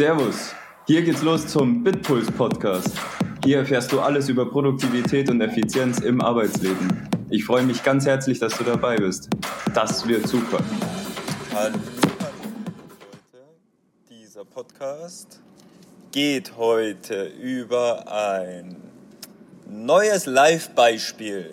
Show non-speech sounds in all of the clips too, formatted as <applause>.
Servus, hier geht's los zum Bitpuls Podcast. Hier erfährst du alles über Produktivität und Effizienz im Arbeitsleben. Ich freue mich ganz herzlich, dass du dabei bist. Das wird super. Hallo, Leute. Dieser Podcast geht heute über ein neues Live-Beispiel.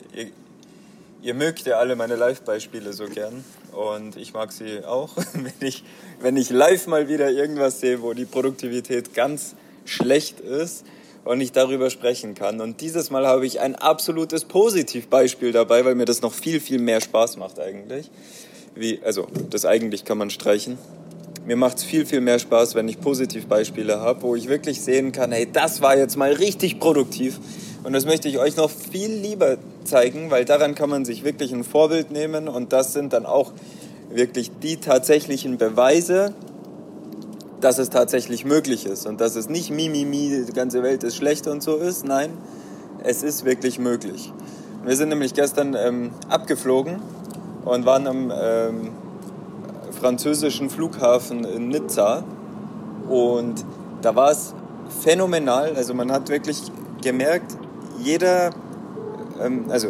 Ihr, mögt ja alle meine Live-Beispiele so gern und ich mag sie auch, <laughs> wenn ich, wenn ich live mal wieder irgendwas sehe, wo die Produktivität ganz schlecht ist und ich darüber sprechen kann. Und dieses Mal habe ich ein absolutes Positivbeispiel dabei, weil mir das noch viel, viel mehr Spaß macht eigentlich. Wie, also, das eigentlich kann man streichen. Mir macht es viel, viel mehr Spaß, wenn ich Positivbeispiele habe, wo ich wirklich sehen kann, hey, das war jetzt mal richtig produktiv. Und das möchte ich euch noch viel lieber zeigen, weil daran kann man sich wirklich ein Vorbild nehmen und das sind dann auch wirklich die tatsächlichen Beweise, dass es tatsächlich möglich ist und dass es nicht Mimimi, die ganze Welt ist schlecht und so ist. Nein, es ist wirklich möglich. Wir sind nämlich gestern ähm, abgeflogen und waren am ähm, französischen Flughafen in Nizza und da war es phänomenal. Also man hat wirklich gemerkt, jeder, ähm, also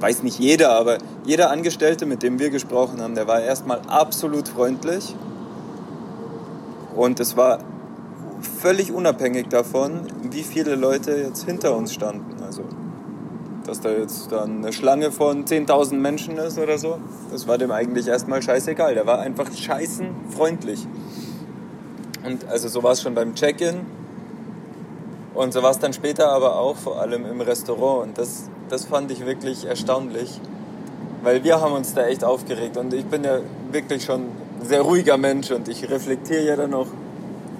weiß nicht jeder, aber jeder Angestellte, mit dem wir gesprochen haben, der war erstmal absolut freundlich und es war völlig unabhängig davon, wie viele Leute jetzt hinter uns standen. Also, dass da jetzt dann eine Schlange von 10.000 Menschen ist oder so, das war dem eigentlich erstmal scheißegal. Der war einfach scheißen freundlich. Und also so war es schon beim Check-in und so war es dann später aber auch vor allem im Restaurant. Und das, das fand ich wirklich erstaunlich, weil wir haben uns da echt aufgeregt. Und ich bin ja wirklich schon sehr ruhiger Mensch und ich reflektiere ja dann auch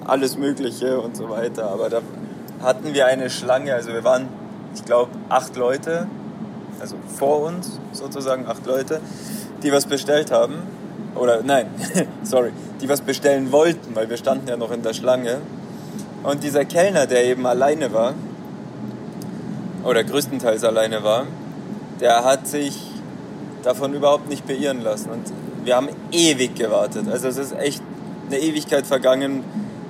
alles Mögliche und so weiter. Aber da hatten wir eine Schlange, also wir waren, ich glaube, acht Leute, also vor uns sozusagen acht Leute, die was bestellt haben. Oder nein, <laughs> sorry, die was bestellen wollten, weil wir standen ja noch in der Schlange. Und dieser Kellner, der eben alleine war, oder größtenteils alleine war, der hat sich davon überhaupt nicht beirren lassen. Und wir haben ewig gewartet. Also es ist echt eine Ewigkeit vergangen,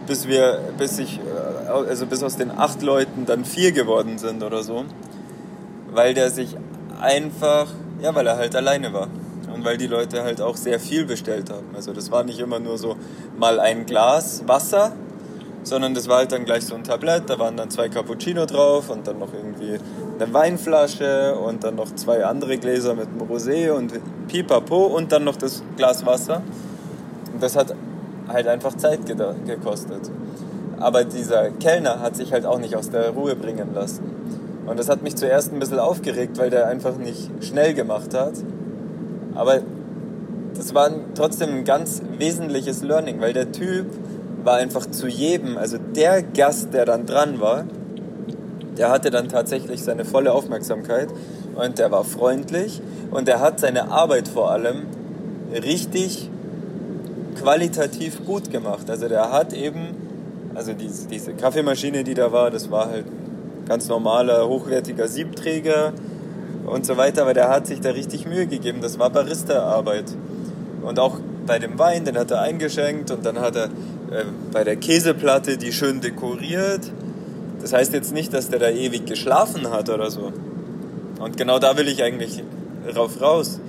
bis wir, bis ich, äh, also bis aus den acht Leuten dann vier geworden sind oder so. Weil der sich einfach, ja, weil er halt alleine war. Und weil die Leute halt auch sehr viel bestellt haben. Also das war nicht immer nur so mal ein Glas Wasser, sondern das war halt dann gleich so ein Tablett, da waren dann zwei Cappuccino drauf und dann noch irgendwie eine Weinflasche und dann noch zwei andere Gläser mit einem Rosé und Pipapo und dann noch das Glas Wasser. Und das hat halt einfach Zeit gekostet. Aber dieser Kellner hat sich halt auch nicht aus der Ruhe bringen lassen. Und das hat mich zuerst ein bisschen aufgeregt, weil der einfach nicht schnell gemacht hat. Aber das war trotzdem ein ganz wesentliches Learning, weil der Typ war einfach zu jedem, also der Gast, der dann dran war, der hatte dann tatsächlich seine volle Aufmerksamkeit und der war freundlich und der hat seine Arbeit vor allem richtig qualitativ gut gemacht. Also der hat eben, also diese, diese Kaffeemaschine, die da war, das war halt ein ganz normaler, hochwertiger Siebträger und so weiter, aber der hat sich da richtig Mühe gegeben. Das war Barista-Arbeit. Und auch bei dem Wein, den hat er eingeschenkt und dann hat er äh, bei der Käseplatte die schön dekoriert. Das heißt jetzt nicht, dass der da ewig geschlafen hat oder so. Und genau da will ich eigentlich rauf raus.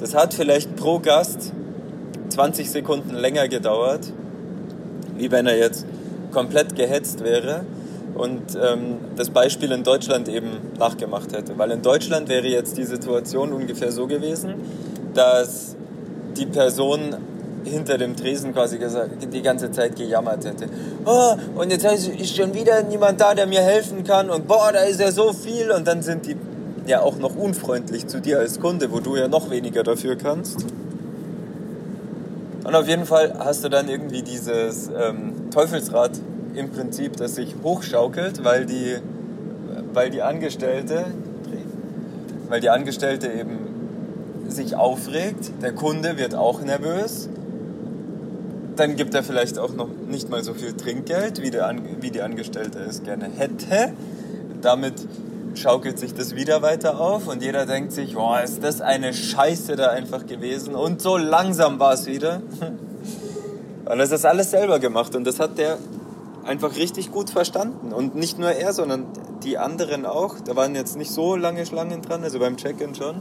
Das hat vielleicht pro Gast 20 Sekunden länger gedauert, wie wenn er jetzt komplett gehetzt wäre und ähm, das Beispiel in Deutschland eben nachgemacht hätte. Weil in Deutschland wäre jetzt die Situation ungefähr so gewesen, dass die Person hinter dem Tresen quasi gesagt, die ganze Zeit gejammert hätte. Oh, und jetzt ist schon wieder niemand da, der mir helfen kann und boah, da ist ja so viel und dann sind die ja auch noch unfreundlich zu dir als Kunde, wo du ja noch weniger dafür kannst. Und auf jeden Fall hast du dann irgendwie dieses ähm, Teufelsrad im Prinzip, das sich hochschaukelt, weil die, weil die Angestellte, weil die Angestellte eben sich aufregt, der Kunde wird auch nervös dann gibt er vielleicht auch noch nicht mal so viel Trinkgeld, wie, der, wie die Angestellte es gerne hätte. Damit schaukelt sich das wieder weiter auf und jeder denkt sich, boah, ist das eine Scheiße da einfach gewesen und so langsam war <laughs> es wieder. Und das ist alles selber gemacht und das hat der einfach richtig gut verstanden. Und nicht nur er, sondern die anderen auch. Da waren jetzt nicht so lange Schlangen dran, also beim Check-in schon.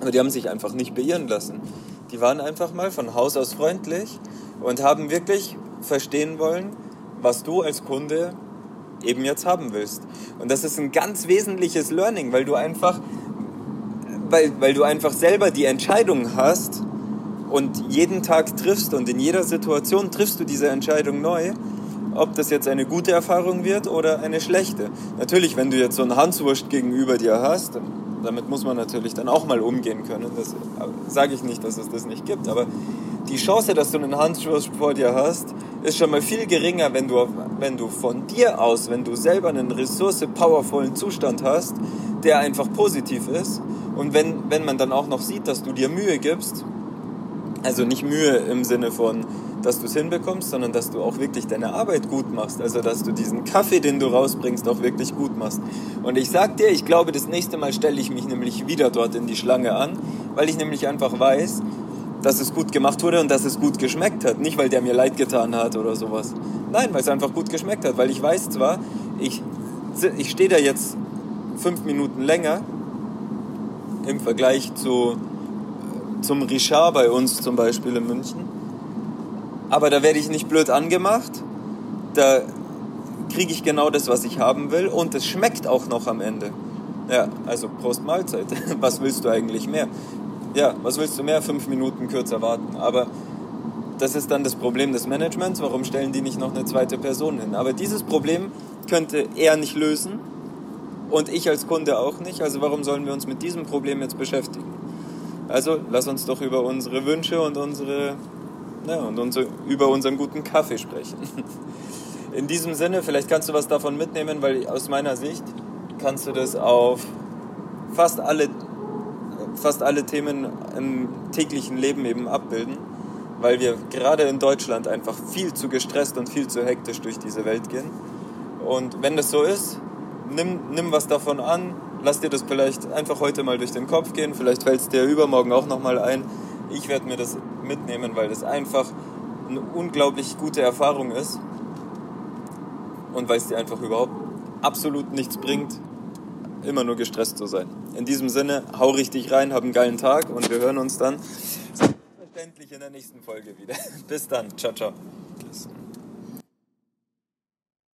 Aber die haben sich einfach nicht beirren lassen. Die waren einfach mal von Haus aus freundlich und haben wirklich verstehen wollen, was du als Kunde eben jetzt haben willst. Und das ist ein ganz wesentliches Learning, weil du einfach, weil, weil du einfach selber die Entscheidung hast und jeden Tag triffst und in jeder Situation triffst du diese Entscheidung neu, ob das jetzt eine gute Erfahrung wird oder eine schlechte. Natürlich, wenn du jetzt so einen Hanswurst gegenüber dir hast, damit muss man natürlich dann auch mal umgehen können. Das sage ich nicht, dass es das nicht gibt, aber die Chance, dass du einen Hanswurst vor dir hast, ist schon mal viel geringer, wenn du, wenn du von dir aus, wenn du selber einen ressource-powervollen Zustand hast, der einfach positiv ist. Und wenn, wenn man dann auch noch sieht, dass du dir Mühe gibst, also nicht Mühe im Sinne von, dass du es hinbekommst, sondern dass du auch wirklich deine Arbeit gut machst. Also dass du diesen Kaffee, den du rausbringst, auch wirklich gut machst. Und ich sag dir, ich glaube, das nächste Mal stelle ich mich nämlich wieder dort in die Schlange an, weil ich nämlich einfach weiß, dass es gut gemacht wurde und dass es gut geschmeckt hat. Nicht, weil der mir leid getan hat oder sowas. Nein, weil es einfach gut geschmeckt hat. Weil ich weiß zwar, ich, ich stehe da jetzt fünf Minuten länger im Vergleich zu, zum Richard bei uns zum Beispiel in München. Aber da werde ich nicht blöd angemacht. Da kriege ich genau das, was ich haben will. Und es schmeckt auch noch am Ende. Ja, also Prost Mahlzeit. <laughs> Was willst du eigentlich mehr? ja, was willst du mehr? Fünf Minuten kürzer warten. Aber das ist dann das Problem des Managements. Warum stellen die nicht noch eine zweite Person hin? Aber dieses Problem könnte er nicht lösen und ich als Kunde auch nicht. Also warum sollen wir uns mit diesem Problem jetzt beschäftigen? Also lass uns doch über unsere Wünsche und unsere ja, und unsere, über unseren guten Kaffee sprechen. <laughs> In diesem Sinne, vielleicht kannst du was davon mitnehmen, weil aus meiner Sicht kannst du das auf fast alle fast alle Themen im täglichen Leben eben abbilden, weil wir gerade in Deutschland einfach viel zu gestresst und viel zu hektisch durch diese Welt gehen. Und wenn das so ist, nimm, nimm was davon an, lass dir das vielleicht einfach heute mal durch den Kopf gehen, vielleicht fällt es dir übermorgen auch nochmal ein. Ich werde mir das mitnehmen, weil das einfach eine unglaublich gute Erfahrung ist und weil es dir einfach überhaupt absolut nichts bringt, immer nur gestresst zu sein. In diesem Sinne, hau richtig rein, hab einen geilen Tag und wir hören uns dann selbstverständlich in der nächsten Folge wieder. <laughs> Bis dann, ciao, ciao.